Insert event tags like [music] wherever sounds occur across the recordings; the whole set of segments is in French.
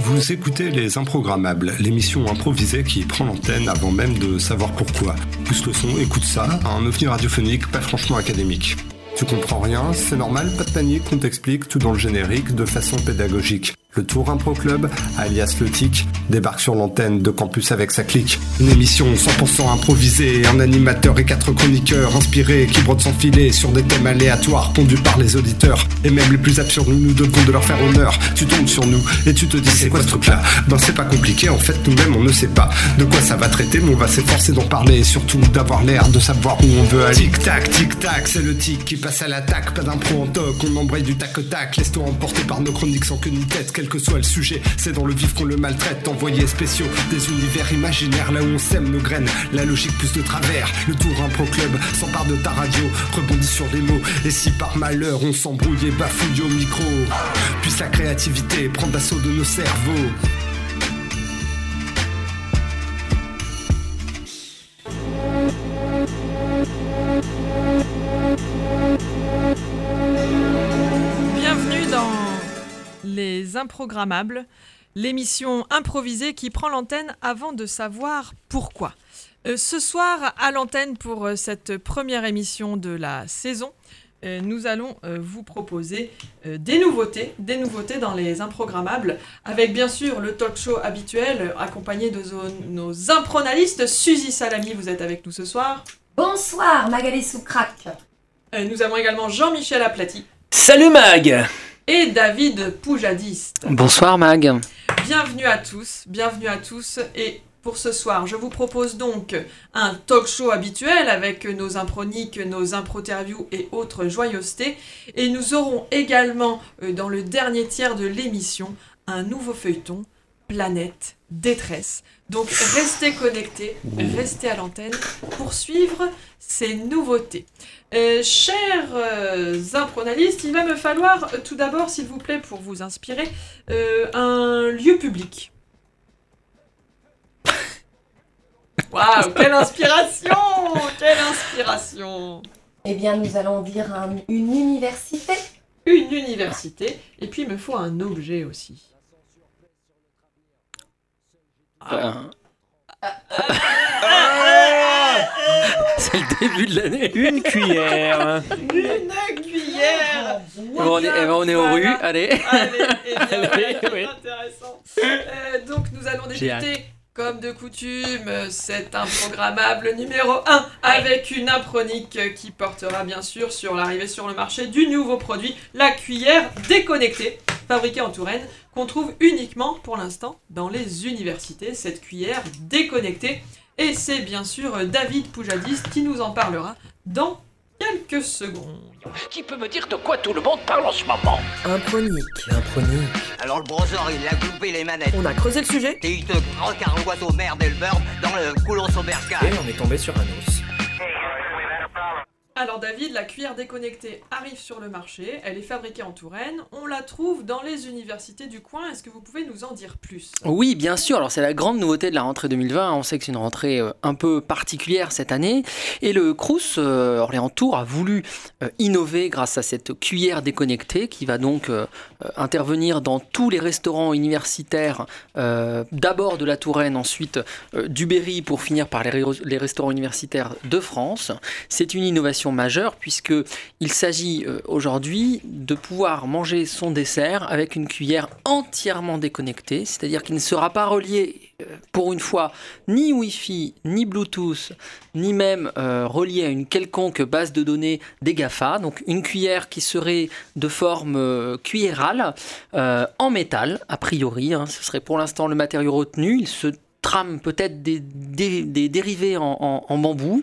Vous écoutez Les Improgrammables, l'émission improvisée qui prend l'antenne avant même de savoir pourquoi. Pousse le son, écoute ça, un ovni radiophonique pas franchement académique. Tu comprends rien, c'est normal, pas de panique, on t'explique tout dans le générique de façon pédagogique. Le Tour Impro Club, alias Le Tic, débarque sur l'antenne de campus avec sa clique. Une émission 100% improvisée, un animateur et quatre chroniqueurs inspirés qui brodent sans filet sur des thèmes aléatoires pondus par les auditeurs. Et même les plus absurdes, nous devons de leur faire honneur. Tu tombes sur nous et tu te dis c'est quoi ce truc-là? Ben c'est pas compliqué, en fait nous-mêmes on ne sait pas de quoi ça va traiter, mais on va s'efforcer d'en parler et surtout d'avoir l'air de savoir où on veut aller. Tic-tac, tic-tac, c'est le tic qui passe à l'attaque, pas d'impro en toc, on embraye du tac-tac, laisse-toi emporter par nos chroniques sans que ni tête, quel que soit le sujet, c'est dans le vif qu'on le maltraite, envoyés spéciaux, des univers imaginaires, là où on sème nos graines, la logique plus de travers, le tour impro club s'empare de ta radio, rebondit sur des mots, et si par malheur on s'embrouille et bafouille au micro, puisse la créativité prendre l'assaut de nos cerveaux. Les Improgrammables, l'émission improvisée qui prend l'antenne avant de savoir pourquoi. Euh, ce soir, à l'antenne pour euh, cette première émission de la saison, euh, nous allons euh, vous proposer euh, des nouveautés, des nouveautés dans les Improgrammables, avec bien sûr le talk show habituel, accompagné de nos impronalistes. Suzy Salami, vous êtes avec nous ce soir. Bonsoir Magali Soucrac. Euh, nous avons également Jean-Michel Aplati Salut Mag et David Poujadiste. Bonsoir Mag. Bienvenue à tous, bienvenue à tous. Et pour ce soir, je vous propose donc un talk show habituel avec nos improniques, nos improterviews et autres joyeusetés. Et nous aurons également, euh, dans le dernier tiers de l'émission, un nouveau feuilleton, Planète Détresse. Donc restez connectés, restez à l'antenne pour suivre ces nouveautés. Euh, chers euh, impronalistes, il va me falloir euh, tout d'abord, s'il vous plaît, pour vous inspirer, euh, un lieu public. [laughs] Waouh, quelle inspiration Quelle inspiration Eh bien, nous allons dire un- une université. Une université, et puis il me faut un objet aussi. Euh. C'est le début de l'année. Une cuillère. Une cuillère Bon, on, est, eh ben, on est aux rues, allez. Allez, eh bien, Allez, oui. intéressant. Euh, donc nous allons débuter, comme de coutume, cet improgrammable numéro 1 avec une impronique qui portera bien sûr sur l'arrivée sur le marché du nouveau produit, la cuillère déconnectée, fabriquée en Touraine, qu'on trouve uniquement pour l'instant dans les universités, cette cuillère déconnectée. Et c'est bien sûr David Poujadis qui nous en parlera dans quelques secondes. Qui peut me dire de quoi tout le monde parle en ce moment Impronique. Impronique. Alors le browser, il a gloupé les manettes. On a creusé le sujet Et il te recarouette au merde et le beurre dans le couloir sauberca. Et on est tombé sur un os. Alors David, la cuillère déconnectée arrive sur le marché, elle est fabriquée en Touraine, on la trouve dans les universités du coin, est-ce que vous pouvez nous en dire plus? Oui, bien sûr. Alors, c'est la grande nouveauté de la rentrée 2020. On sait que c'est une rentrée euh, un peu particulière cette année. Et le Crous euh, Orléans Tour a voulu euh, innover grâce à cette cuillère déconnectée qui va donc intervenir dans tous les restaurants universitaires, d'abord de la Touraine, ensuite du Berry pour finir par les restaurants universitaires de France. C'est une innovation majeure puisque il s'agit euh, aujourd'hui de pouvoir manger son dessert avec une cuillère entièrement déconnectée, c'est-à-dire qu'il ne sera pas relié euh, pour une fois ni Wi-Fi, ni Bluetooth, ni même euh, relié à une quelconque base de données des GAFA. Donc une cuillère qui serait de forme euh, cuillérale euh, en métal, a priori. hein. ce serait pour l'instant le matériau retenu. Il se trame peut-être des, dérivés en bambou.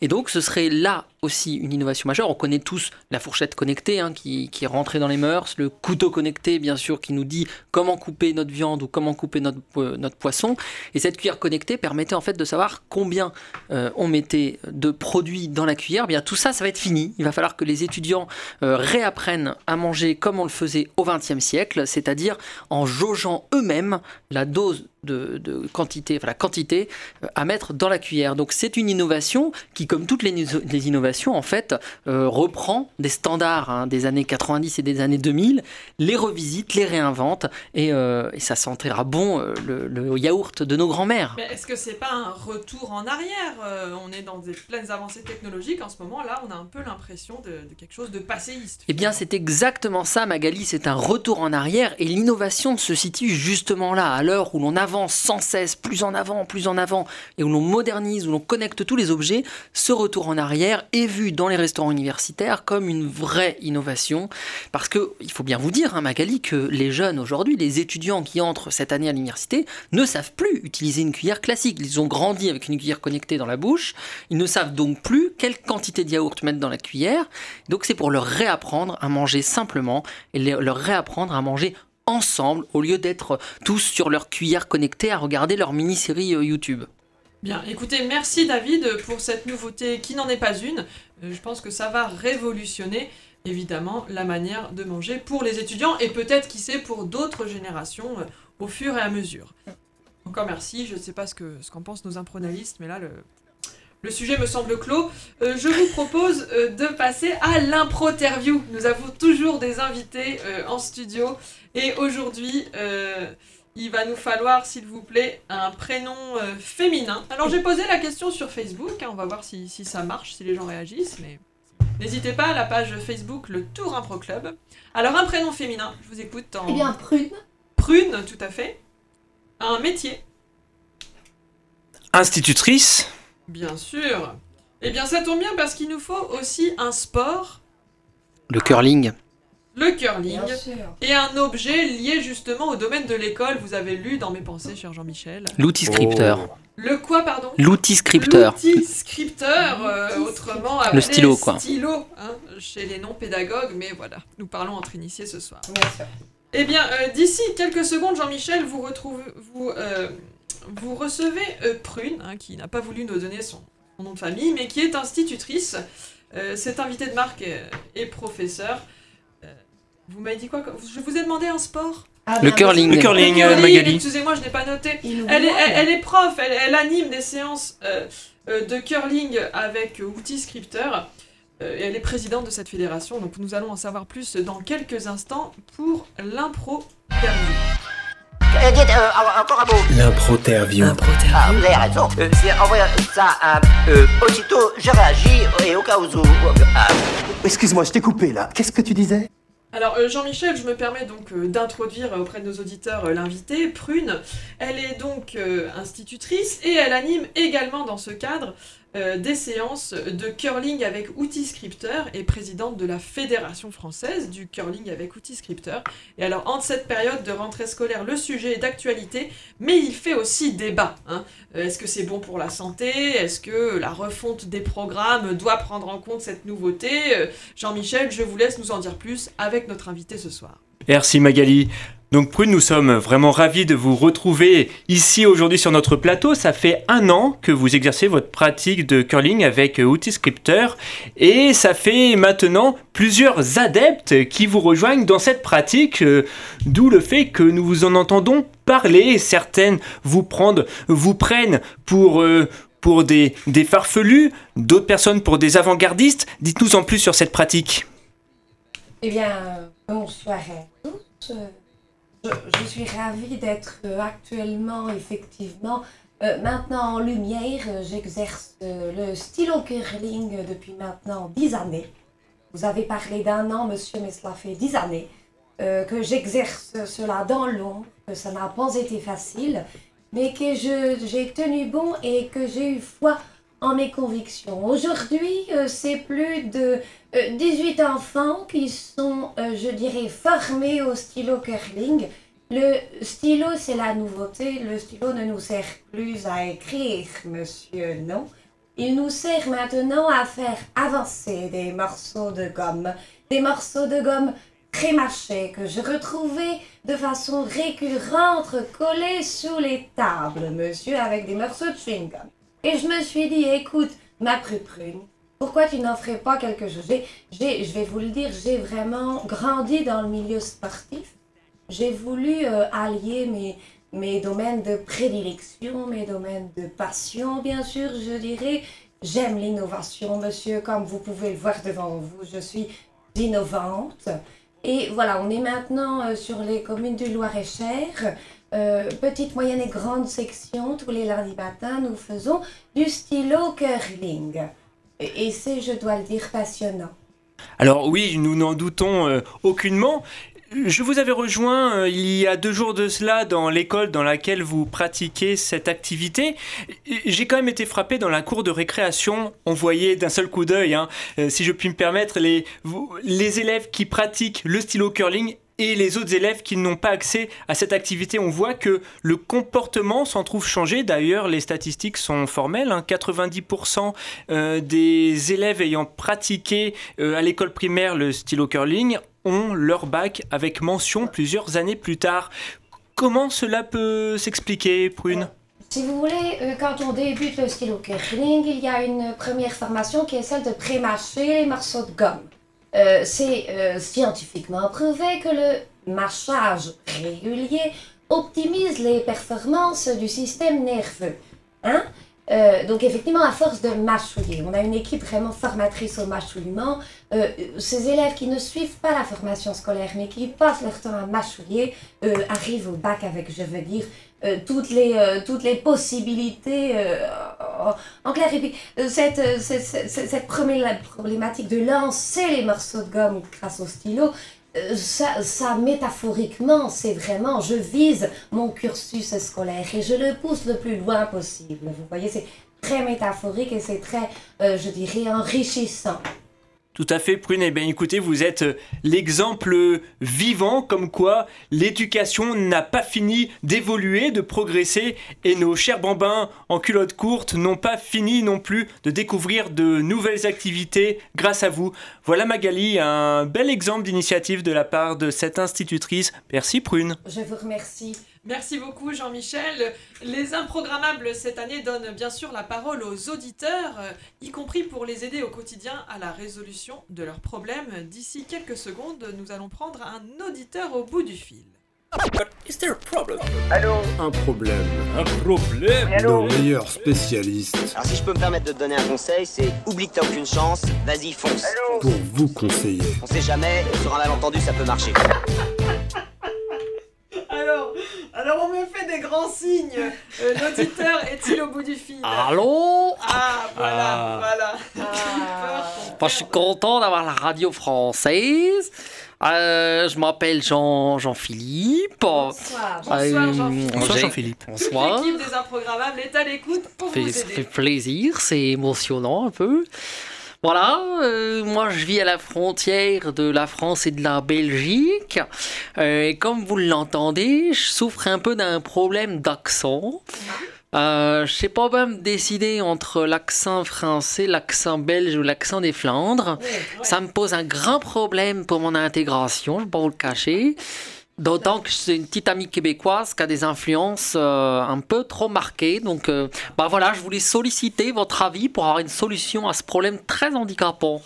Et donc ce serait là aussi une innovation majeure. On connaît tous la fourchette connectée hein, qui, est rentrée dans les mœurs, le couteau connecté bien sûr qui nous dit comment couper notre viande ou comment couper notre, po- notre poisson. Et cette cuillère connectée permettait en fait de savoir combien euh, on mettait de produits dans la cuillère. Eh bien tout ça, ça va être fini. Il va falloir que les étudiants euh, réapprennent à manger comme on le faisait au XXe siècle, c'est-à-dire en jaugeant eux-mêmes la dose de, quantité, la quantité euh, à mettre dans la cuillère. Donc c'est une innovation qui, comme toutes les innovations, en fait, euh, reprend des standards hein, des années 90 et des années 2000, les revisite, les réinvente, et, euh, et ça sentira bon euh, le, le yaourt de nos grands-mères. Mais est-ce que c'est pas un retour en arrière Euh, On est dans des pleines avancées technologiques en ce moment. Là, on a un peu l'impression de, de quelque chose de passéiste. Eh bien, c'est exactement ça, Magali. C'est un retour en arrière et l'innovation se situe justement là, à l'heure où l'on avance sans cesse, plus en avant, plus en avant, et où l'on modernise, où l'on connecte tous les objets. Ce retour en arrière est vu dans les restaurants universitaires comme une vraie innovation. Parce que, il faut bien vous dire, hein, Magali, que les jeunes aujourd'hui, les étudiants qui entrent cette année à l'université, ne savent plus utiliser une cuillère classique. Ils ont grandi avec une cuillère connectée dans la bouche. Ils ne savent donc plus quelle quantité de yaourt mettre dans la cuillère. Donc c'est pour leur réapprendre à manger simplement et leur réapprendre à manger ensemble au lieu d'être tous sur leur cuillère connectée à regarder leur mini-série euh, YouTube. Bien, écoutez, merci David pour cette nouveauté qui n'en est pas une. Euh, je pense que ça va révolutionner évidemment la manière de manger pour les étudiants et peut-être, qui sait, pour d'autres générations euh, au fur et à mesure. Encore merci, je ne sais pas ce qu'en ce pensent nos impronalistes, mais là, le, le sujet me semble clos. Euh, je vous propose de passer à l'impro-interview. Nous avons toujours des invités en studio et aujourd'hui, il va nous falloir, s'il vous plaît, un prénom euh, féminin. Alors j'ai posé la question sur Facebook, hein, on va voir si, si ça marche, si les gens réagissent, mais n'hésitez pas à la page Facebook Le Tour Impro Club. Alors un prénom féminin, je vous écoute en Eh bien, prune. prune, tout à fait. Un métier, Institutrice. bien sûr. Eh bien ça tombe bien parce qu'il nous faut aussi un sport, Le curling, le curling. Et un objet lié justement au domaine de l'école, vous avez lu dans mes pensées, cher Jean-Michel. l'outil scripteur. Oh. Le quoi, pardon? L'outil scripteur. L'outil scripteur, euh, autrement Le appelé stylo, quoi. stylo, hein, chez les non-pédagogues, mais voilà, nous parlons entre initiés ce soir. Bien sûr. Eh bien, euh, d'ici quelques secondes, Jean-Michel, vous, retrouvez, vous, euh, vous recevez euh, Prune, hein, qui n'a pas voulu nous donner son, son nom de famille, mais qui est institutrice. Euh, cet invité de marque est, est professeur. Vous m'avez dit quoi Je vous ai demandé un sport Ah, Le curling. Le curling, euh, Magali. Excusez-moi, je n'ai pas noté. Elle est, manque. elle, elle est prof, elle, elle anime des séances euh, euh, de curling avec outils scripteurs. euh, et elle est présidente de cette fédération, donc nous allons en savoir plus dans quelques instants pour l'impro mot. L'impro-interview. Ah, vous avez raison. Euh, c'est envoyer ça à... Euh, aussitôt, je réagis et au cas où... ah, Excuse-moi, je t'ai coupé là. Qu'est-ce que tu disais? Alors euh, Jean-Michel, je me permets donc euh, d'introduire euh, auprès de nos auditeurs l'invité, Prune. Elle est donc institutrice et elle anime également dans ce cadre euh, des séances de curling avec outils scripteurs et présidente de la Fédération française du curling avec outils scripteurs. Et alors en cette période de rentrée scolaire, le sujet est d'actualité, mais il fait aussi débat. hein. Euh, Est-ce que c'est bon pour la santé? Est-ce que la refonte des programmes doit prendre en compte cette nouveauté? Euh, Jean-Michel, je vous laisse nous en dire plus avec notre invité ce soir. Merci Magali. Donc Prune, nous sommes vraiment ravis de vous retrouver ici aujourd'hui sur notre plateau. Ça fait un an que vous exercez votre pratique de curling avec outils scripteur et ça fait maintenant plusieurs adeptes qui vous rejoignent dans cette pratique, euh, d'où le fait que nous vous en entendons parler. Certaines vous, prennent pour... euh, des farfelus, d'autres personnes pour des avant-gardistes. Dites-nous en plus sur cette pratique. Eh bien, euh, bonsoir à tous. Je, suis ravie d'être euh, actuellement, effectivement, euh, maintenant en lumière. J'exerce euh, le stylo curling depuis maintenant 10 années. Vous avez parlé d'un an, monsieur, mais cela fait 10 années que j'exerce cela dans l'ombre, que ça n'a pas été facile, mais que j'ai tenu bon et que j'ai eu foi en mes convictions. Aujourd'hui, c'est plus de 18 enfants qui sont, euh, je dirais, formés au stylo curling. Le stylo, c'est la nouveauté. Le stylo ne nous sert plus à écrire, monsieur, non. Il nous sert maintenant à faire avancer des morceaux de gomme. Des morceaux de gomme prémâchés que je retrouvais de façon récurrente collés sous les tables, monsieur, avec des morceaux de chewing-gum. Et je me suis dit, écoute, ma prune, pourquoi tu n'en ferais pas quelque chose? J'ai- Je vais vous le dire, j'ai vraiment grandi dans le milieu sportif. J'ai voulu euh, allier mes, mes domaines de prédilection, mes domaines de passion, bien sûr, je dirais. J'aime l'innovation, monsieur, comme vous pouvez le voir devant vous, je suis innovante. Et voilà, on est maintenant euh, sur les communes du Loir-et-Cher. Euh, petite, moyenne et grande section, tous les lundis matins, nous faisons du stylo curling. Et, c'est, je dois le dire, passionnant. Alors oui, nous n'en doutons euh, aucunement. Je vous avais rejoint euh, il y a deux jours de cela dans l'école dans laquelle vous pratiquez cette activité. J'ai quand même été frappé dans la cour de récréation. On voyait d'un seul coup d'œil, hein, euh, si je puis me permettre, les élèves qui pratiquent le stylo curling et les autres élèves qui n'ont pas accès à cette activité. On voit que le comportement s'en trouve changé. D'ailleurs, les statistiques sont formelles. hein. 90% euh, des élèves ayant pratiqué euh, à l'école primaire le stylo curling ont leur bac avec mention plusieurs années plus tard. Comment cela peut s'expliquer, Prune? Si vous voulez, euh, quand on débute le stylo curling, il y a une première formation qui est celle de pré-mâcher les morceaux de gomme. Euh, C'est euh, scientifiquement prouvé que le mâchage régulier optimise les performances du système nerveux. Hein? Euh, donc effectivement, à force de mâchouiller, on a une équipe vraiment formatrice au mâchouillement. Ces élèves qui ne suivent pas la formation scolaire, mais qui passent leur temps à mâchouiller, arrivent au bac avec, je veux dire, euh, toutes, les, euh, toutes les possibilités. euh, en, clair, et puis, cette, cette, cette, cette problématique de lancer les morceaux de gomme grâce au stylo, ça, ça, métaphoriquement, c'est vraiment, je vise mon cursus scolaire et je le pousse le plus loin possible. Vous voyez, c'est très métaphorique et c'est très, je dirais, enrichissant. Tout à fait, Prune. Eh bien, écoutez, vous êtes euh, l'exemple vivant comme quoi l'éducation n'a pas fini d'évoluer, de progresser, et nos chers bambins en culotte courte n'ont pas fini non plus de découvrir de nouvelles activités grâce à vous. Voilà Magali, un bel exemple d'initiative de la part de cette institutrice. Merci Prune. Je vous remercie. Merci beaucoup Jean-Michel. Les improgrammables cette année donnent bien sûr la parole aux auditeurs, euh, y compris pour les aider au quotidien à la résolution de leurs problèmes. D'ici quelques secondes, nous allons prendre un auditeur au bout du fil. Is there a problem? Allô? Un problème. Un problème Allô? Nos meilleurs spécialistes Alors si je peux me permettre de te donner un conseil, c'est oublie que t'as aucune chance, vas-y fonce. pour vous conseiller. On sait jamais, sur un malentendu ça peut marcher. Alors, alors on me fait des grands signes. Euh, L'auditeur est-il au bout du fil? Allô? Ah, voilà, Ah. voilà. [laughs] Bah, Je suis content d'avoir la radio française. Euh, je m'appelle Jean, Jean-Philippe. Bonsoir. Bonsoir, Euh, Jean-Philippe. Bonsoir Jean-Philippe. Bonsoir. L'équipe des improgrammables est à l'écoute pour fait, vous ça fait aider. plaisir, c'est émotionnant un peu. Voilà, euh, moi je vis à la frontière de la France et de la Belgique. Euh, et comme vous l'entendez, je souffre un peu d'un problème d'accent. Euh, je sais pas même décider entre l'accent français, l'accent belge ou l'accent des Flandres. Ça me pose un grand problème pour mon intégration, je vais pas vous le cacher. D'autant que j'ai une petite amie québécoise qui a des influences euh, un peu trop marquées. Donc, euh, bah voilà, je voulais solliciter votre avis pour avoir une solution à ce problème très handicapant.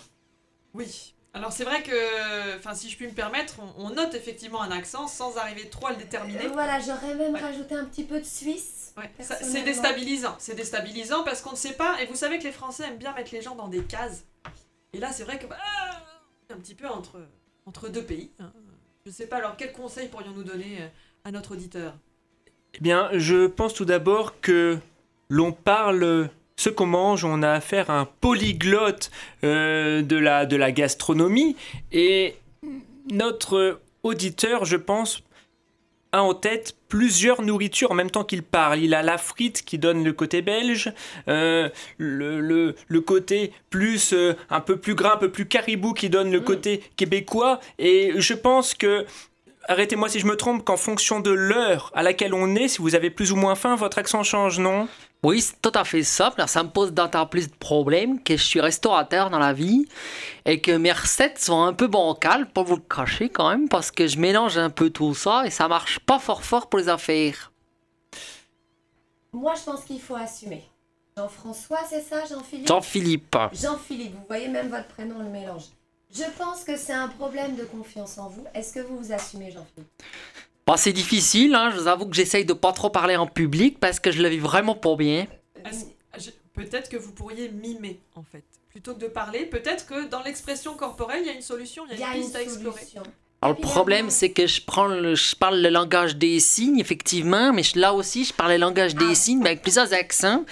Oui. Alors c'est vrai que, enfin si je puis me permettre, on, on note effectivement un accent sans arriver trop à le déterminer. Euh, Voilà, j'aurais même Ouais. rajouté un petit peu de Suisse. Ouais, C'est déstabilisant, c'est déstabilisant parce qu'on ne sait pas, et vous savez que les Français aiment bien mettre les gens dans des cases. Et là, c'est vrai que bah, un petit peu entre, entre deux pays. hein. Je ne sais pas, alors quel conseil pourrions-nous donner euh, à notre auditeur? Eh bien, je pense tout d'abord que l'on parle ce qu'on mange, on a affaire à un polyglotte euh, de, la, de la gastronomie. Et notre auditeur, je pense, a en tête plusieurs nourritures en même temps qu'il parle. Il a la frite qui donne le côté belge, euh, le, le, le côté plus euh, un peu plus gras, un peu plus caribou qui donne le côté québécois. Et je pense que Arrêtez-moi si je me trompe, qu'en fonction de l'heure à laquelle on est, si vous avez plus ou moins faim, votre accent change, non? Oui, c'est tout à fait ça. Alors, Ça me pose d'autant plus de problèmes que je suis restaurateur dans la vie et que mes recettes sont un peu bancales, pour vous le cacher quand même, parce que je mélange un peu tout ça et ça marche pas fort fort pour les affaires. Moi, je pense qu'il faut assumer. Jean-François, c'est ça, Jean-Philippe? Jean-Philippe. Jean-Philippe, vous voyez même votre prénom le mélange. Je pense que c'est un problème de confiance en vous. Est-ce que vous vous assumez, Jean-Philippe? Bon, c'est difficile, hein, je vous avoue que j'essaye de pas trop parler en public parce que je le vis vraiment pas bien. Je- Peut-être que vous pourriez mimer, en fait. Plutôt que de parler, peut-être que dans l'expression corporelle, il y a une solution, il Il y a une piste à explorer. Alors le problème c'est que je prends le, je parle le langage des signes effectivement, mais je- là aussi je parle le langage des signes mais avec plusieurs accents.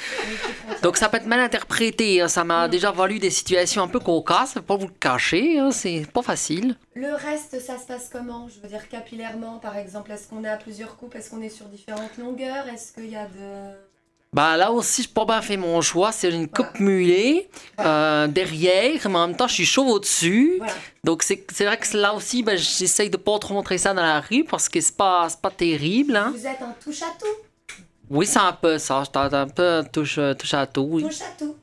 Donc ça peut être mal interprété. hein. Ça m'a déjà valu des situations un peu cocasses, pas vous le cacher, hein, c'est pas facile. Le reste, ça se passe comment? Je veux dire capillairement, par exemple. Est-ce qu'on est à plusieurs coupes? Est-ce qu'on est sur différentes longueurs? Est-ce qu'il y a de... Bah là aussi, j'ai pas bien fait mon choix. C'est une coupe mulet euh, derrière, mais en même temps, je suis chauve au-dessus. Voilà. Donc c'est vrai que là aussi, ben, j'essaye de pas trop montrer ça dans la rue parce que c'est pas, pas terrible. Hein. Vous êtes en touche à tout. Oui, c'est un peu ça. Je un peu touche, touche à tout. Oui. Touche à tout.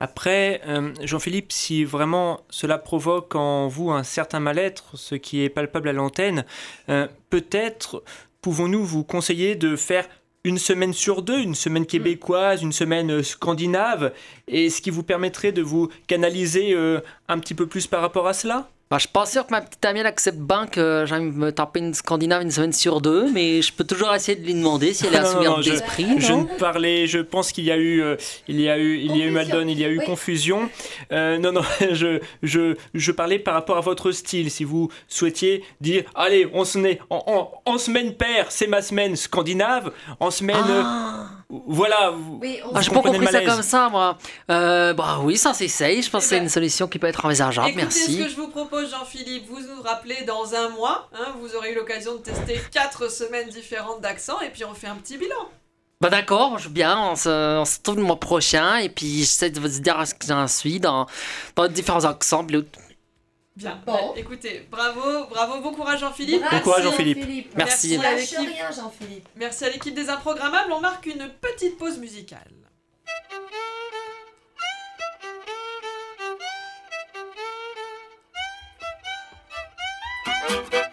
Après, euh, Jean-Philippe, si vraiment cela provoque en vous un certain mal-être, ce qui est palpable à l'antenne, euh, peut-être pouvons-nous vous conseiller de faire une semaine sur deux, une semaine québécoise, une semaine euh, scandinave, et ce qui vous permettrait de vous canaliser euh, un petit peu plus par rapport à cela? Bah, je suis pas sûr que ma petite amie elle accepte bien que j'aille me taper une Scandinave une semaine sur deux, mais je peux toujours essayer de lui demander si elle est [laughs] assouvie non, je- d'esprit. Je non ne parlais, je pense qu'il y a eu, euh, il y a eu, il y a eu il y a eu Oui. confusion. Euh, non, non, [laughs] je, je, je parlais par rapport à votre style. Si vous souhaitiez dire, allez, on se met en, en, en semaine paire, c'est ma semaine scandinave, en semaine, Ah. euh, voilà. Oui, on Ah, j'ai pas compris ça comme ça, moi. Euh, bah oui, ça s'essaye. Je pense que c'est une solution qui peut être envisageable. Écoutez Merci. ce que je vous propose, Jean-Philippe. Vous nous rappelez dans un mois. hein, vous aurez eu l'occasion de tester quatre semaines différentes d'accent et puis on fait un petit bilan. Bah d'accord, je bien. On se, on se le mois prochain et puis j'essaie de vous dire ce que j'en suis dans, dans différents accents. Bien. Bon. Bah, écoutez, bravo, bravo, bon courage, Jean-Philippe. Bravo, courage, Jean-Philippe. Merci. Merci à Lâche l'équipe. rien, Jean-Philippe. Merci à l'équipe des Improgrammables. On marque une petite pause musicale. Thank you.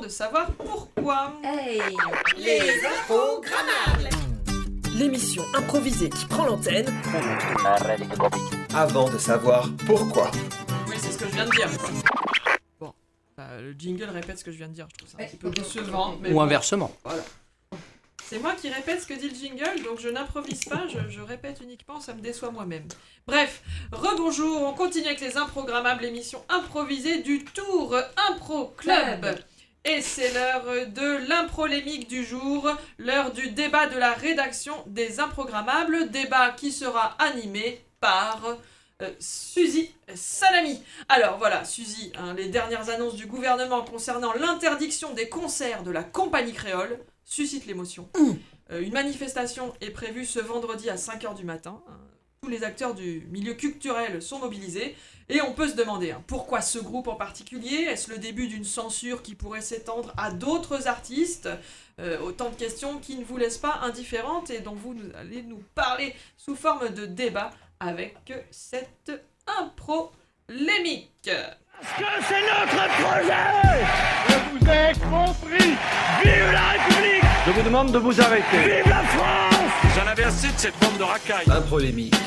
De savoir pourquoi. Hey Les Improgrammables L'émission improvisée qui prend l'antenne Avant de savoir pourquoi. Oui, c'est ce que je viens de dire. Bon, bah, le jingle répète ce que je viens de dire, je trouve ça un petit peu décevant. Mais Ou bon, inversement. C'est moi qui répète ce que dit le jingle, donc je n'improvise pas, je, je répète uniquement, ça me déçoit moi-même. Bref, rebonjour, on continue avec les Improgrammables, l'émission improvisée du Tour Impro Club. Et c'est l'heure de l'improlémique du jour, l'heure du débat de la rédaction des Improgrammables, débat qui sera animé par euh, Suzy Salami. Alors voilà, Suzy, hein, les dernières annonces du gouvernement concernant l'interdiction des concerts de la compagnie créole suscitent l'émotion. Euh, une manifestation est prévue ce vendredi à 5h du matin. hein. Tous les acteurs du milieu culturel sont mobilisés. Et on peut se demander hein, pourquoi ce groupe en particulier? Est-ce le début d'une censure qui pourrait s'étendre à d'autres artistes? Euh, Autant de questions qui ne vous laissent pas indifférentes et dont vous nous allez nous parler sous forme de débat avec cette impro lémique. Je vous demande de vous arrêter.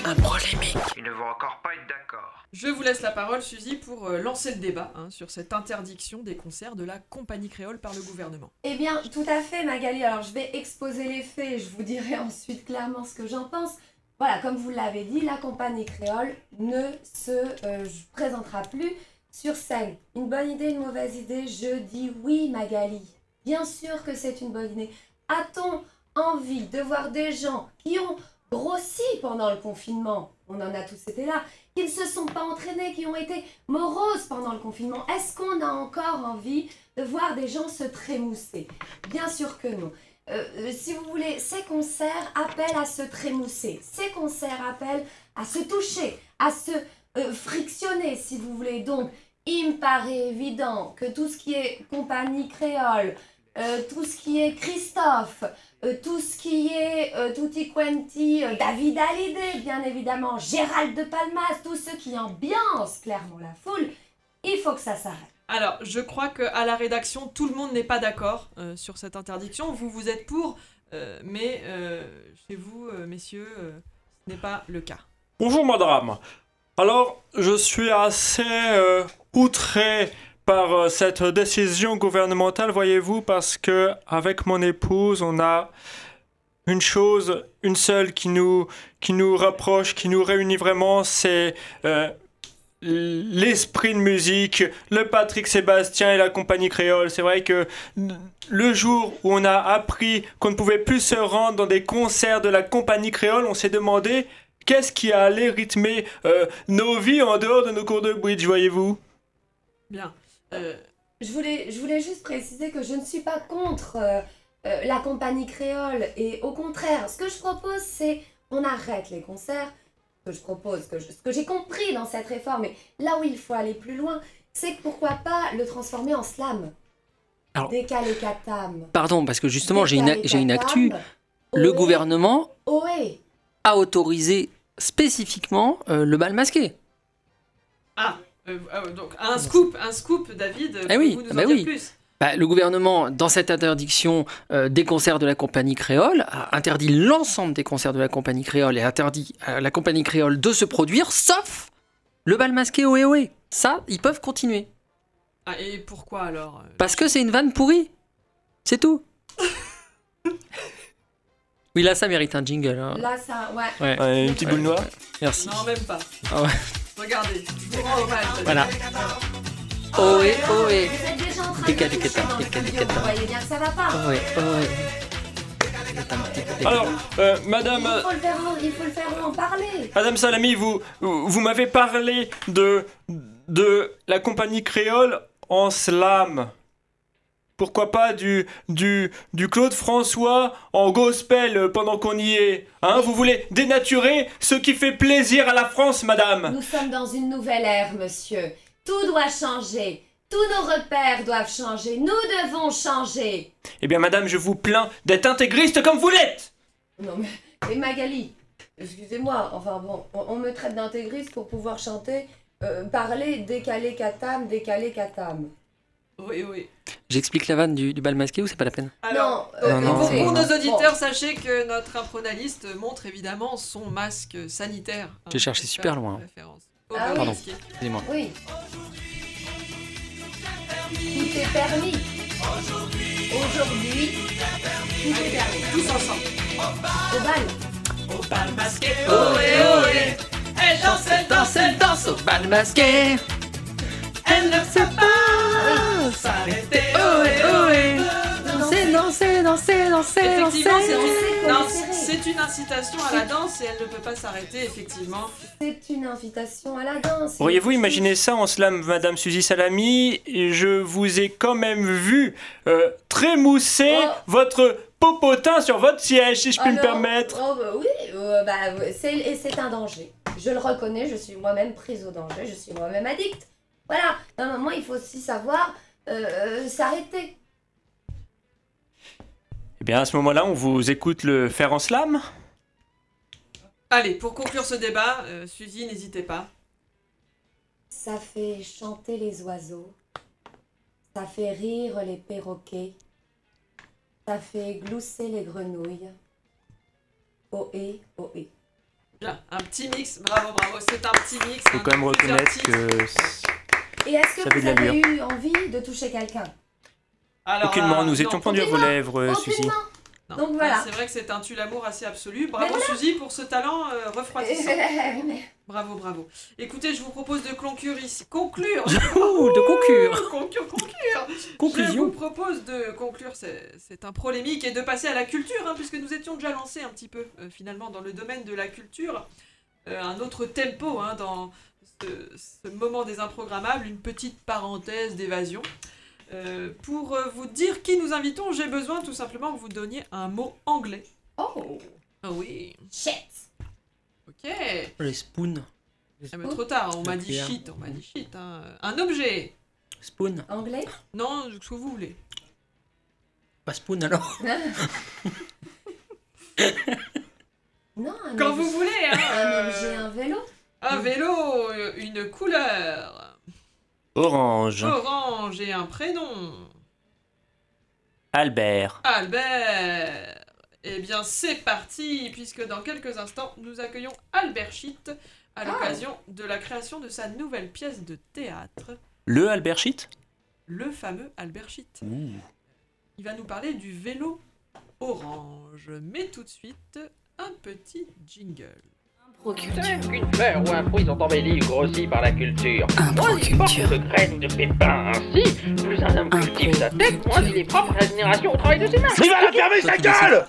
Un polémique. Ils ne vont encore pas être d'accord. Je vous laisse la parole, Suzy, pour euh, lancer le débat hein, sur cette interdiction des concerts de la compagnie créole par le gouvernement. Eh bien, tout à fait, Magali. Alors, je vais exposer les faits et je vous dirai [laughs] ensuite clairement ce que j'en pense. Voilà, comme vous l'avez dit, la compagnie créole ne se euh, présentera plus sur scène. Une bonne idée, une mauvaise idée? Je dis oui, Magali. Bien sûr que c'est une bonne idée. A-t-on envie de voir des gens qui ont grossi pendant le confinement On en a tous été là. Qui ne se sont pas entraînés, qui ont été moroses pendant le confinement. Est-ce qu'on a encore envie de voir des gens se trémousser? Bien sûr que non. Euh, euh, si vous voulez, ces concerts appellent à se trémousser. Ces concerts appellent à se toucher, à se euh, frictionner, si vous voulez. Donc, il me paraît évident que tout ce qui est compagnie créole, euh, tout ce qui est Christophe, euh, tout ce qui est euh, Tutti Quanti, euh, David Hallyday, bien évidemment, Gérald de Palmas, tous ceux qui ambiancent clairement la foule, il faut que ça s'arrête. Alors, je crois qu'à la rédaction, tout le monde n'est pas d'accord euh, sur cette interdiction. Vous, vous êtes pour, euh, mais euh, chez vous, euh, messieurs, euh, ce n'est pas le cas. Bonjour madame. Alors, je suis assez euh, outré par euh, cette décision gouvernementale, voyez-vous, parce que avec mon épouse, on a une chose, une seule qui nous, qui nous rapproche, qui nous réunit vraiment, c'est euh, l'esprit de musique, le Patrick Sébastien et la compagnie créole. C'est vrai que le jour où on a appris qu'on ne pouvait plus se rendre dans des concerts de la compagnie créole, on s'est demandé qu'est-ce qui allait rythmer euh, nos vies en dehors de nos cours de bridge, voyez-vous? Bien. Euh, Je voulais, je voulais juste préciser que je ne suis pas contre euh, euh, la compagnie créole et au contraire, ce que je propose, c'est on arrête les concerts. Ce que je propose, que je- ce que j'ai compris dans cette réforme, et là où il faut aller plus loin, c'est que pourquoi pas le transformer en slam. Alors- Décalé catam. Pardon, parce que justement, j'ai une, j'ai une actu. Le gouvernement ohé. a autorisé spécifiquement euh, le bal masqué. ah, donc un scoop, un scoop, David. Eh oui, nous bah en dire oui. plus Bah, le gouvernement, dans cette interdiction euh, des concerts de la compagnie créole, a interdit l'ensemble des concerts de la compagnie créole et interdit à la compagnie créole de se produire, sauf le bal masqué Ohé Ohé. Ça, ils peuvent continuer. Ah, et pourquoi alors euh, Parce que c'est une vanne pourrie. C'est tout. [laughs] oui, là, ça mérite un jingle. hein. Là, ça, ouais. Ouais. Ouais, Une petite boule noire Merci. Non, même pas. Ah ouais. Regardez, je vous rends hommage. Voilà. Ohé Ohé. Catam. Vous voyez bien que ça va pas. Ohé Ohé. Alors, euh, madame, Il faut le faire, en- il faut le faire en parler. Madame Salami, vous, vous m'avez parlé de, de la compagnie créole en slam. Pourquoi pas du, du, du Claude François en gospel pendant qu'on y est Hein Vous voulez dénaturer ce qui fait plaisir à la France, madame? Nous sommes dans une nouvelle ère, monsieur. Tout doit changer. Tous nos repères doivent changer. Nous devons changer. Eh bien, madame, je vous plains d'être intégriste comme vous l'êtes Non mais, et Magali, excusez-moi, enfin bon, on, on me traite d'intégriste pour pouvoir chanter. euh, parler décalé catam, décalé catam. Oui, oui. J'explique la vanne du, du bal masqué ou c'est pas la peine? Alors, Non, euh, Non, non, pour, nos auditeurs, sachez que notre impronaliste montre évidemment son masque sanitaire. hein, J'ai cherché super loin. référence au Ah bal oui. Pardon. masqué. Excusez-moi. Oui. Tout est permis. Aujourd'hui. Aujourd'hui. Tout est permis. Tous ensemble. Au bal. Au bal masqué, ohé, ohé. Elle danse, elle danse, elle danse au bal masqué. S'arrêter, ohé, ohé. Danser, danser, danser, danser, Effectivement, c'est danser. une, non, Danser. c'est une incitation à la danse et elle ne peut pas s'arrêter, effectivement. C'est une invitation à la danse. Pourriez-vous imaginer ça en slam, Madame Suzy Salami? Je vous ai quand même vu euh, trémousser Oh. votre popotin sur votre siège, si je puis me Alors, permettre. oh, bah oui, euh, bah, c'est, et c'est un danger. Je le reconnais, je suis moi-même prise au danger, je suis moi-même addict. Voilà, à un moment, il faut aussi savoir euh, s'arrêter. Eh bien, à ce moment-là, on vous écoute le faire en slam Allez, pour conclure ce débat, euh, Suzy, n'hésitez pas. Ça fait chanter les oiseaux, ça fait rire les perroquets, ça fait glousser les grenouilles. Ohé, ohé. Bien, un petit mix, bravo, bravo, c'est un petit mix. Faut hein, quand même reconnaître titres. que... Et est-ce que vous avez eu envie de toucher quelqu'un Alors, Aucunement, euh, nous étions pendus à vos lèvres, euh, Suzy. Non. Donc voilà. C'est vrai que c'est un tue-l'amour assez absolu. Bravo, Mais Suzy, pour ce talent euh, refroidissant. [laughs] Bravo, bravo. Écoutez, je vous propose de conclure ici. Conclure [laughs] Ouh, de conclure. [laughs] Conclure, conclure Je Conclusion. vous propose de conclure c'est- cette improlémique et de passer à la culture, hein, puisque nous étions déjà lancés un petit peu, euh, finalement, dans le domaine de la culture. Euh, un autre tempo hein, dans ce, ce moment des improgrammables, une petite parenthèse d'évasion. Euh, pour euh, vous dire qui nous invitons, j'ai besoin tout simplement que vous donniez un mot anglais. Oh, Ah oui, shit. ok. Les spoons. Ah, mais trop tard, on m'a dit shit, on m'a dit shit. hein. Un objet Spoon. Anglais Non, ce que vous voulez. Pas spoon alors. [laughs] [laughs] Non, un Quand objet- vous voulez, hein. Un objet, un vélo Un vélo, euh, une couleur, Orange. orange et un prénom. Albert. Albert. Eh bien, c'est parti, puisque dans quelques instants, nous accueillons Albert Schitt à l'occasion de la création de sa nouvelle pièce de théâtre, Le Albert Schitt? Le fameux Albert Schitt. Il va nous parler du vélo orange. Mais tout de suite, un petit jingle. Qu'une fleur ou un fruit sont embellis ou grossis par la culture. Moins il porte de graines ou de pépins ainsi, plus un homme cultive sa tête, moins il est propre à la génération au travail de ses mains. Il va la fermer sa gueule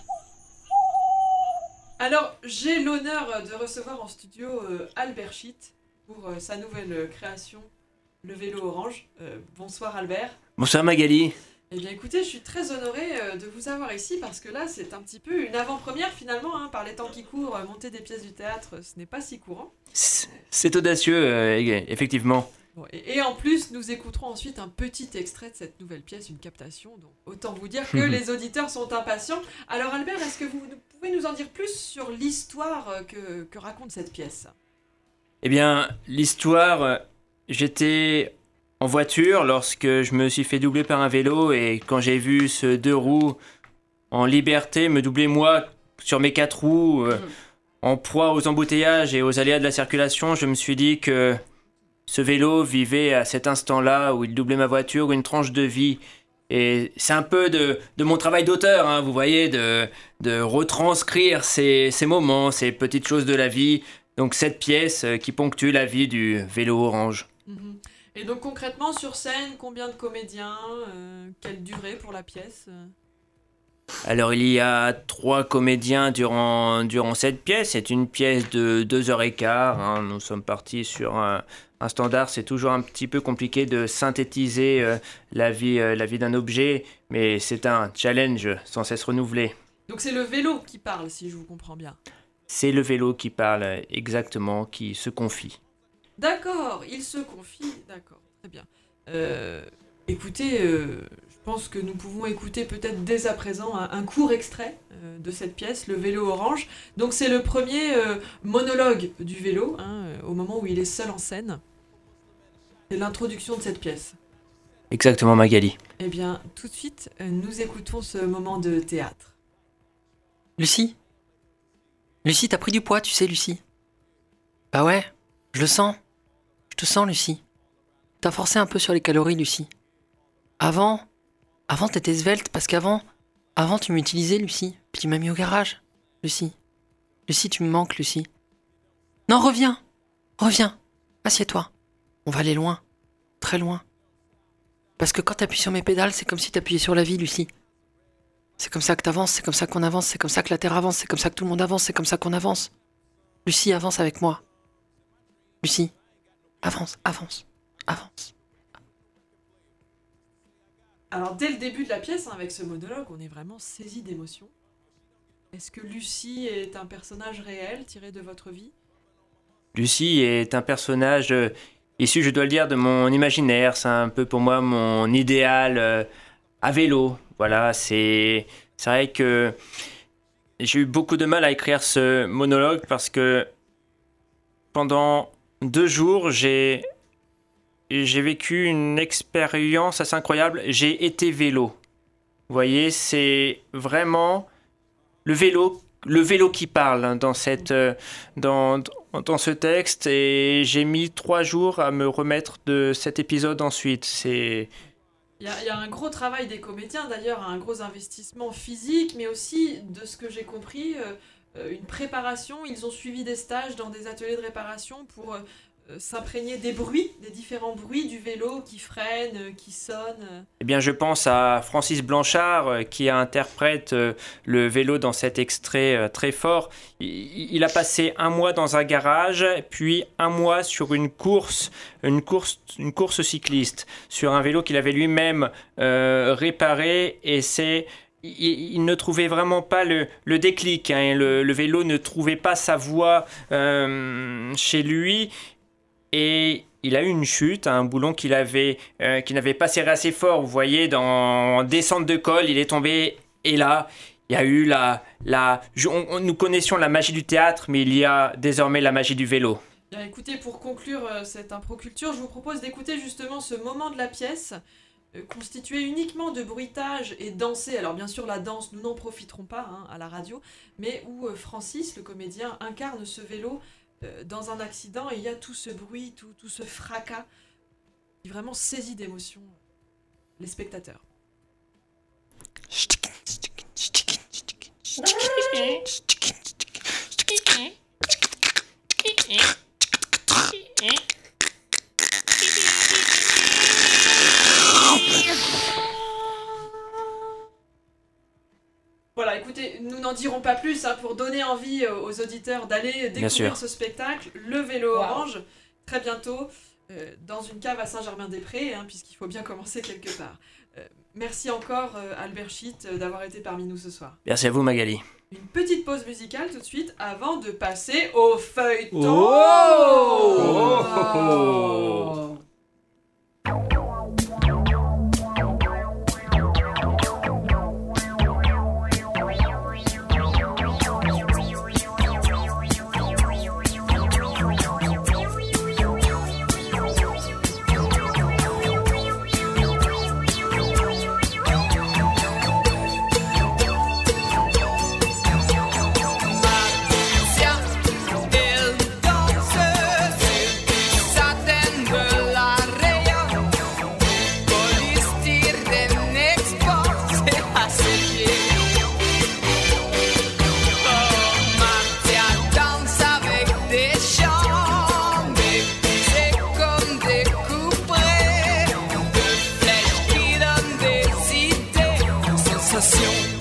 Alors, j'ai l'honneur de recevoir en studio euh, Albert Schitt pour euh, sa nouvelle euh, création, le vélo orange. Euh, bonsoir Albert. Bonsoir Magali. Eh bien écoutez, je suis très honorée euh, de vous avoir ici parce que là, c'est un petit peu une avant-première finalement. hein, par les temps qui courent, euh, monter des pièces du théâtre, ce n'est pas si courant. C'est audacieux, euh, effectivement. Bon, et, et en plus, nous écouterons ensuite un petit extrait de cette nouvelle pièce, une captation. Donc autant vous dire que [laughs] les auditeurs sont impatients. Alors Albert, est-ce que vous pouvez nous en dire plus sur l'histoire que, que raconte cette pièce? Eh bien, l'histoire, j'étais en voiture lorsque je me suis fait doubler par un vélo et quand j'ai vu ce deux roues en liberté me doubler moi sur mes quatre roues, euh, en proie aux embouteillages et aux aléas de la circulation, je me suis dit que ce vélo vivait à cet instant-là où il doublait ma voiture une tranche de vie. Et c'est un peu de, de mon travail d'auteur, hein, vous voyez, de, de retranscrire ces, ces moments, ces petites choses de la vie. Donc cette pièce euh, qui ponctue la vie du vélo orange. Mhm. Et donc concrètement, sur scène, combien de comédiens euh, Quelle durée pour la pièce Alors il y a trois comédiens durant, durant cette pièce. C'est une pièce de deux heures et quart. hein. Nous sommes partis sur un, un standard. C'est toujours un petit peu compliqué de synthétiser euh, la vie, euh, la vie d'un objet, mais c'est un challenge sans cesse renouvelé. Donc c'est le vélo qui parle, si je vous comprends bien. C'est le vélo qui parle euh, exactement, qui se confie. D'accord, il se confie, d'accord, très bien. Euh, écoutez, euh, je pense que nous pouvons écouter peut-être dès à présent un, un court extrait euh, de cette pièce, Le vélo orange. Donc c'est le premier euh, monologue du vélo, hein, au moment où il est seul en scène. et l'introduction de cette pièce. Exactement, Magali. Eh bien, tout de suite, euh, nous écoutons ce moment de théâtre. Lucie? Lucie, t'as pris du poids, tu sais, Lucie? Bah ouais, je le sens. Te sens, Lucie. T'as forcé un peu sur les calories, Lucie. Avant, avant t'étais svelte parce qu'avant, avant tu m'utilisais, Lucie. Puis tu m'as mis au garage, Lucie. Lucie, tu me manques, Lucie. Non, reviens Reviens Assieds-toi. On va aller loin. Très loin. Parce que quand t'appuies sur mes pédales, c'est comme si t'appuyais sur la vie, Lucie. C'est comme ça que t'avances, c'est comme ça qu'on avance, c'est comme ça que la Terre avance, c'est comme ça que tout le monde avance, c'est comme ça qu'on avance. Lucie, avance avec moi. Lucie, avance, avance, avance. Alors, dès le début de la pièce, hein, avec ce monologue, on est vraiment saisi d'émotion. Est-ce que Lucie est un personnage réel tiré de votre vie? Lucie est un personnage euh, issu, je dois le dire, de mon imaginaire. C'est un peu pour moi mon idéal euh, à vélo. Voilà, c'est c'est vrai que j'ai eu beaucoup de mal à écrire ce monologue parce que pendant deux jours, j'ai j'ai vécu une expérience assez incroyable. J'ai été vélo. Vous voyez, c'est vraiment le vélo, le vélo qui parle hein, dans cette, euh, dans, dans ce texte. Et j'ai mis trois jours à me remettre de cet épisode ensuite. C'est Il y, a, un gros travail des comédiens d'ailleurs, un gros investissement physique, mais aussi, de ce que j'ai compris, euh, une préparation. Ils ont suivi des stages dans des ateliers de réparation pour euh, euh, s'imprégner des bruits, des différents bruits du vélo qui freine, euh, qui sonne. euh. Eh bien, je pense à Francis Blanchard euh, qui interprète euh, le vélo dans cet extrait euh, très fort. Il, a passé un mois dans un garage, puis un mois sur une course, une course, cycliste, sur un vélo qu'il avait lui-même euh, réparé. Et c'est il, ne trouvait vraiment pas le, déclic. hein, le, vélo ne trouvait pas sa voie euh, chez lui. Et il a eu une chute, un boulon qu'il avait, euh, qu'il n'avait pas serré assez fort. Vous voyez, dans en descente de col, il est tombé. Et là, il y a eu la, la, on- nous connaissions la magie du théâtre, mais il y a désormais la magie du vélo. Bien, écoutez, pour conclure euh, cette improculture, je vous propose d'écouter justement ce moment de la pièce, constitué uniquement de bruitage et dansé. Alors bien sûr, la danse, nous n'en profiterons pas hein, à la radio, mais où euh, Francis, le comédien, incarne ce vélo euh, dans un accident et il y a tout ce bruit, tout, tout ce fracas qui vraiment saisit d'émotion les spectateurs. Voilà, écoutez, nous n'en dirons pas plus hein, pour donner envie euh, aux auditeurs d'aller découvrir ce spectacle, Le Vélo Orange, très bientôt, euh, dans une cave à Saint-Germain-des-Prés, hein, puisqu'il faut bien commencer quelque part. Euh, merci encore, euh, Albert Schitt, euh, d'avoir été parmi nous ce soir. Merci à vous, Magali. Une petite pause musicale tout de suite avant de passer au feuilleton. Oh Patricia, elle coração.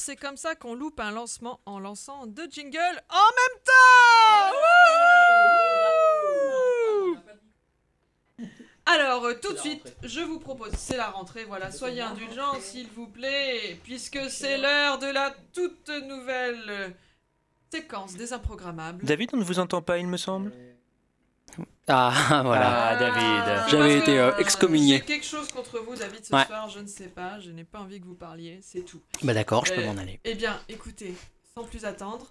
C'est comme ça qu'on loupe un lancement en lançant deux jingles en même temps Alors, euh, tout de suite, je vous propose, c'est la rentrée, voilà, soyez indulgents, s'il vous plaît, puisque c'est l'heure de la toute nouvelle euh, séquence des improgrammables. David, on ne vous entend pas, il me semble. Ah, [laughs] voilà. Ah, David. J'avais Parce été euh, euh, excommunié. J'ai quelque chose contre vous, David, ce Ouais. soir, je ne sais pas, je n'ai pas envie que vous parliez, c'est tout. Bah d'accord, je peux Euh, m'en aller. Eh bien, écoutez, sans plus attendre,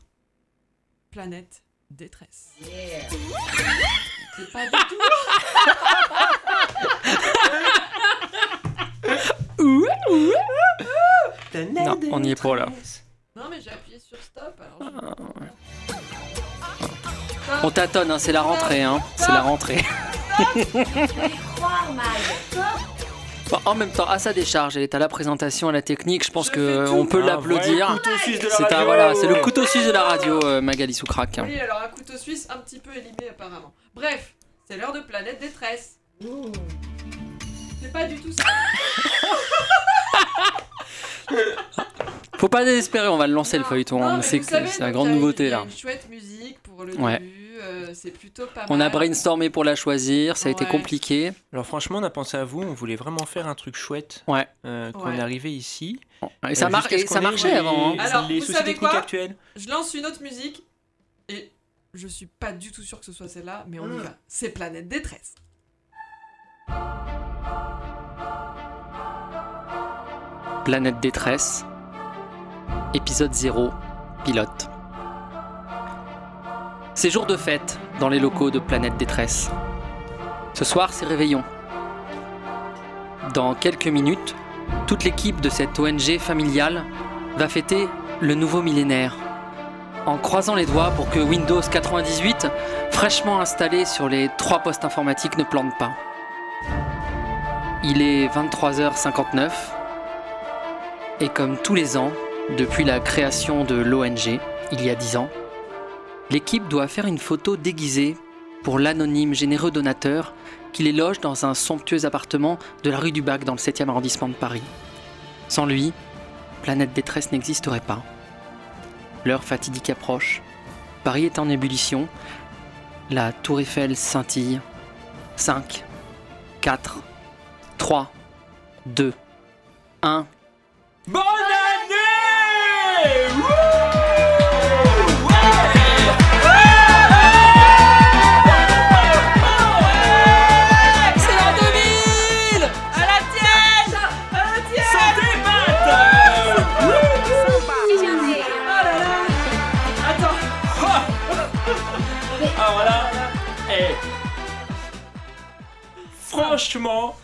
planète détresse. C'est pas du tout. [laughs] Non, on n'y est pas là. Non, mais j'ai appuyé sur stop. Alors On tâtonne, hein, c'est la rentrée, hein. C'est la rentrée. [laughs] Bon, en même temps, à sa décharge, elle est à la présentation, à la technique. Je pense que on peut l'applaudir. voilà le couteau suisse de la C'est un radio. voilà, c'est le couteau suisse de la radio, euh, Magali Soucrac. Oui, alors un couteau suisse un petit peu élimé apparemment. Bref, c'est l'heure de planète détresse. C'est pas du tout ça. [laughs] Faut pas désespérer, on va le lancer le feuilleton. C'est la grande nouveauté là. Une chouette musique pour le Ouais. début, euh, c'est plutôt pas On mal. a brainstormé pour la choisir, ça a été compliqué. Alors franchement, on a pensé à vous, on voulait vraiment faire un truc chouette Ouais. euh, quand Ouais. on est arrivé ici. Et ça, Euh, mar- et ça marchait les- avant. hein. Alors, les vous soucis savez techniques quoi actuels. Je lance une autre musique et je suis pas du tout sûr que ce soit celle-là, mais on y va. C'est Planète Détresse. Planète détresse, épisode 0, pilote. C'est jour de fête dans les locaux de Planète détresse. Ce soir, c'est réveillon. Dans quelques minutes, toute l'équipe de cette ONG familiale va fêter le nouveau millénaire. En croisant les doigts pour que Windows 98, fraîchement installé sur les trois postes informatiques, ne plante pas. Il est 23h59 et comme tous les ans, depuis la création de l'ONG, il y a 10 ans, l'équipe doit faire une photo déguisée pour l'anonyme généreux donateur qui les loge dans un somptueux appartement de la rue du Bac dans le 7e arrondissement de Paris. Sans lui, Planète Détresse n'existerait pas. L'heure fatidique approche. Paris est en ébullition. La tour Eiffel scintille. 5, 4, 3, 2, 1. Bonne Franchement,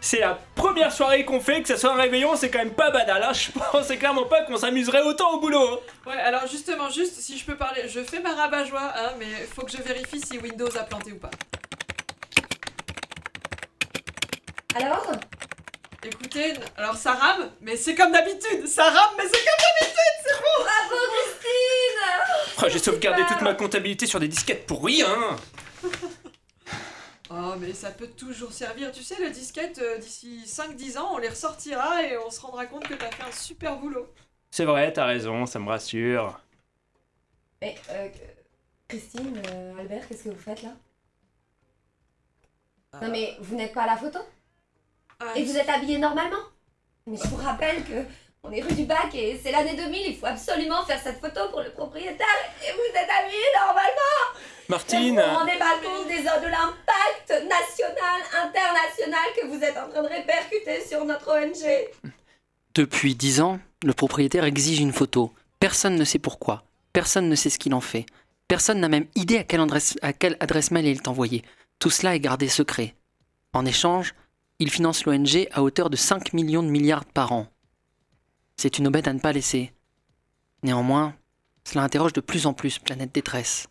c'est la première soirée qu'on fait, que ça soit un réveillon, c'est quand même pas banal. Hein. [laughs] Je pensais clairement pas qu'on s'amuserait autant au boulot. hein. Ouais, alors justement, juste si je peux parler, je fais ma rabat-joie, hein, mais faut que je vérifie si Windows a planté ou pas. Alors? Écoutez, alors ça rame, mais c'est comme d'habitude Ça rame, mais c'est comme d'habitude, c'est bon Bravo Christine Oh, J'ai sauvegardé toute ma comptabilité sur des disquettes pour rien [laughs] Oh, mais ça peut toujours servir. Tu sais, le disquette, euh, d'ici 5-10 ans, on les ressortira et on se rendra compte que t'as fait un super boulot. C'est vrai, t'as raison, ça me rassure. Mais, euh, Christine, euh, Albert, qu'est-ce que vous faites là? Non mais vous n'êtes pas à la photo? Et vous êtes habillés normalement? Mais je vous rappelle que on est rue du Bac et c'est l'année 2000, il faut absolument faire cette photo pour le propriétaire et vous êtes habillés normalement Martine Vous vous rendez pas compte des de l'impact national, international que vous êtes en train de répercuter sur notre ONG Depuis dix ans, le propriétaire exige une photo. Personne ne sait pourquoi. Personne ne sait ce qu'il en fait. Personne n'a même idée à quelle, adresse, à quelle adresse mail il est envoyé. Tout cela est gardé secret. En échange, il finance l'ONG à hauteur de 5 millions de milliards par an. C'est une aubaine à ne pas laisser. Néanmoins, cela interroge de plus en plus Planète Détresse.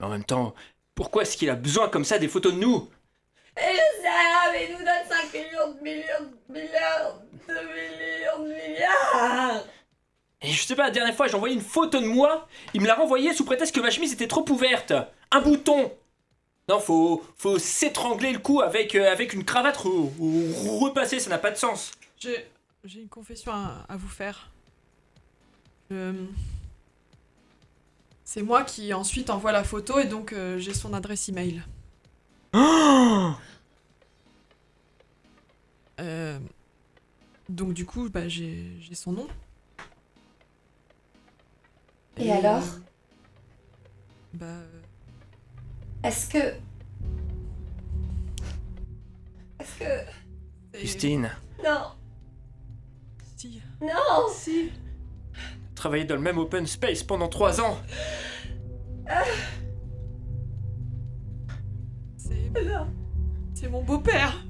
En même temps, pourquoi est-ce qu'il a besoin comme ça des photos de nous? Et je sais rien, mais il nous donne 5 millions de millions de milliards de millions de milliards Et je sais pas, la dernière fois j'ai envoyé une photo de moi, il me l'a renvoyée sous prétexte que ma chemise était trop ouverte. Un bouton Non, faut, faut s'étrangler le cou avec, euh, avec une cravate re- re- repassée, ça n'a pas de sens. J'ai j'ai une confession à, à vous faire. Euh, C'est moi qui ensuite envoie la photo et donc euh, j'ai son adresse email. [gasps] Euh, donc du coup, bah, j'ai j'ai son nom. Et alors? Bah, euh, Est-ce que. Est-ce que. Christine, Non si. Non Si travailler dans le même open space pendant trois ans. C'est. C'est mon beau-père.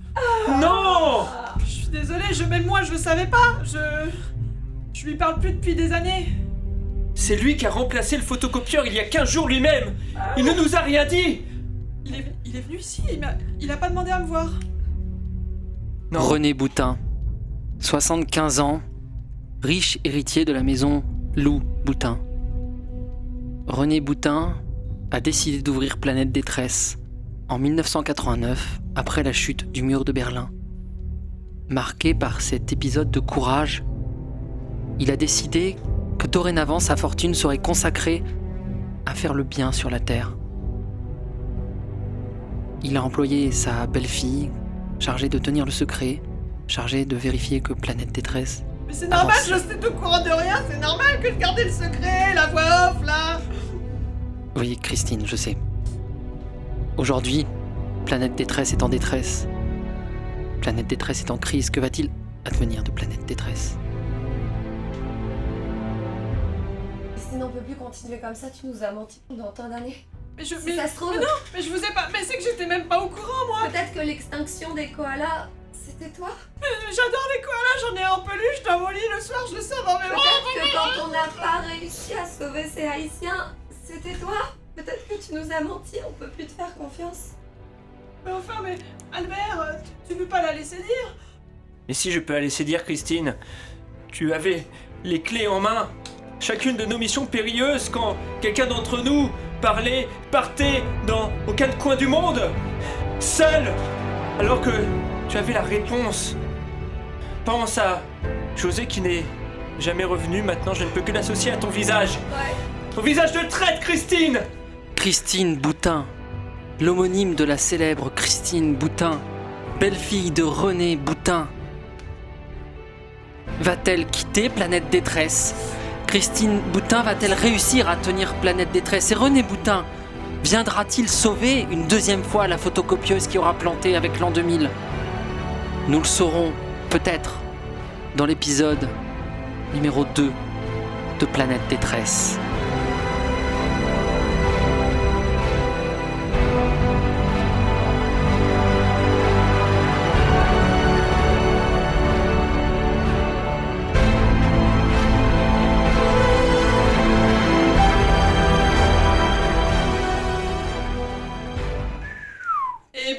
Non Je suis désolée, je même moi je le savais pas. Je. Je lui parle plus depuis des années. C'est lui qui a remplacé le photocopieur il y a 15 jours lui-même Il ne nous a rien dit Il est, il est venu ici, il, m'a- il a pas demandé à me voir. René Boutin, 75 ans, riche héritier de la maison Lou Boutin. René Boutin a décidé d'ouvrir Planète Détresse en 1989 après la chute du mur de Berlin. Marqué par cet épisode de courage, il a décidé que dorénavant sa fortune serait consacrée à faire le bien sur la Terre. Il a employé sa belle-fille, chargée de tenir le secret, chargée de vérifier que Planète Détresse Mais c'est normal, je suis au courant de rien, c'est normal que je garde le secret, la voix off là. Oui, Christine, je sais. Aujourd'hui, Planète Détresse est en détresse. Planète Détresse est en crise. Que va-t-il advenir de Planète Détresse? Christine, on peut plus continuer comme ça, tu nous as menti pendant tant d'années. Mais je. Si Mais, ça se trouve. mais non, mais je vous ai pas. Mais c'est que j'étais même pas au courant moi. Peut-être que l'extinction des koalas, c'était toi Mais J'adore les koalas, j'en ai un en peluche dans mon lit le soir, je le sors dans mes bras. Peut-être que quand on n'a pas réussi à sauver ces haïtiens, c'était toi Peut-être que tu nous as menti, on peut plus te faire confiance. Mais enfin, mais Albert, tu, tu peux pas la laisser dire? Et si je peux la laisser dire, Christine, tu avais les clés en main. Chacune de nos missions périlleuses quand quelqu'un d'entre nous parlait, partait dans aucun coin du monde, seul, alors que tu avais la réponse. Pense à José qui n'est jamais revenu, maintenant je ne peux que l'associer à ton visage. Ton visage de traite, Christine. Christine Boutin, l'homonyme de la célèbre Christine Boutin, belle-fille de René Boutin. Va-t-elle quitter Planète Détresse? Christine Boutin va-t-elle réussir à tenir Planète Détresse? Et René Boutin viendra-t-il sauver une deuxième fois la photocopieuse qui aura planté avec l'an 2000 Nous le saurons peut-être dans l'épisode numéro 2 de Planète Détresse.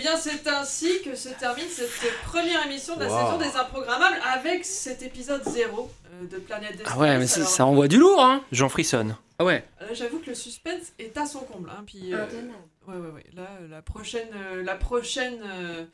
Bien c'est ainsi que se termine cette première émission de la Wow. saison des Improgrammables avec cet épisode 0 euh, de Planète Détresse. Ah ouais, mais Alors, ça envoie du lourd, hein J'en frissonne. Ah ouais. Là, j'avoue que le suspense est à son comble. Hein, puis, euh, Intenable. ouais, ouais, ouais. Là, euh, la prochaine, euh, la prochaine, euh,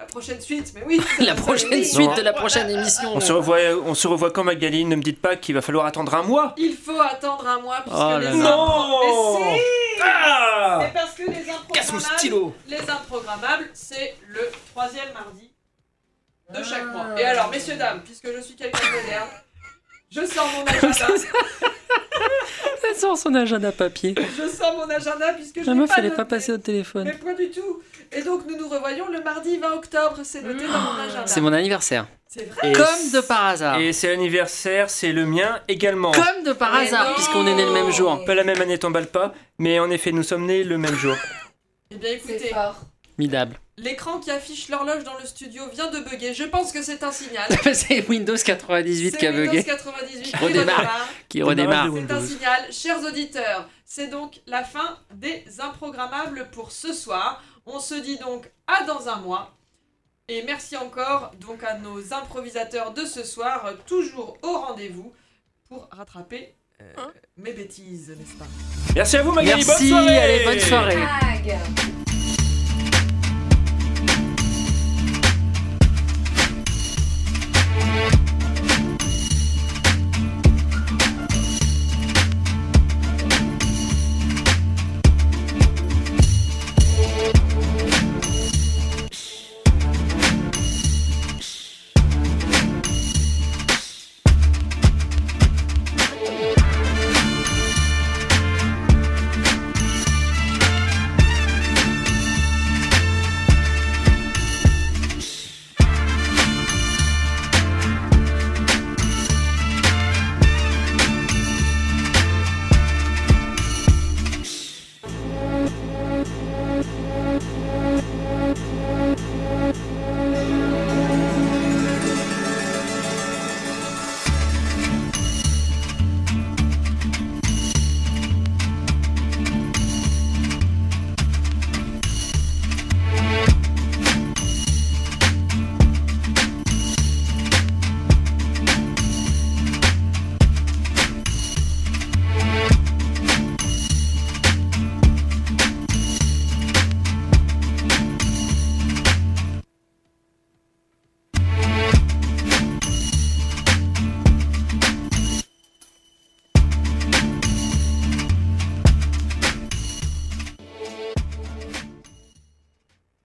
la prochaine suite. Mais oui. [laughs] La prochaine oui. suite de la prochaine émission. On se revoit, on se revoit quand Magali Ne me dites pas qu'il va falloir attendre un mois. Il faut attendre un mois puisque Oh les là là. Mais si Ah Mais parce que les Casse mon improgrammables, stylo. les improgrammables, c'est le troisième mardi de chaque Ah. mois. Et alors, messieurs dames, puisque je suis quelqu'un de moderne, je sors mon agenda. [laughs] Elle sort son agenda papier. je sors mon agenda puisque je La meuf, pas elle est pas passée au téléphone. Mais pas du tout. Et donc nous nous revoyons le mardi 20 octobre, c'est noté dans mon agenda. C'est mon anniversaire. C'est vrai Et Comme de par hasard. Et c'est l'anniversaire, c'est le mien également. Comme de par Mais hasard, non. puisqu'on est né le même jour. Pas la même année, t'emballe pas, mais en effet, nous sommes nés le même jour. [laughs] Eh bien écoutez. Midable. l'écran qui affiche l'horloge dans le studio vient de bugger. Je pense que c'est un signal. [laughs] C'est Windows 98 qui C'est a Windows bugué, 98 qui redémarre. qui redémarre. C'est un Windows. signal, chers auditeurs. C'est donc la fin des improgrammables pour ce soir. On se dit donc à dans un mois. Et merci encore donc à nos improvisateurs de ce soir, toujours au rendez-vous pour rattraper euh, mes bêtises, n'est-ce pas? Merci à vous, Magali. Merci, bonne soirée. allez, bonne soirée. Tag.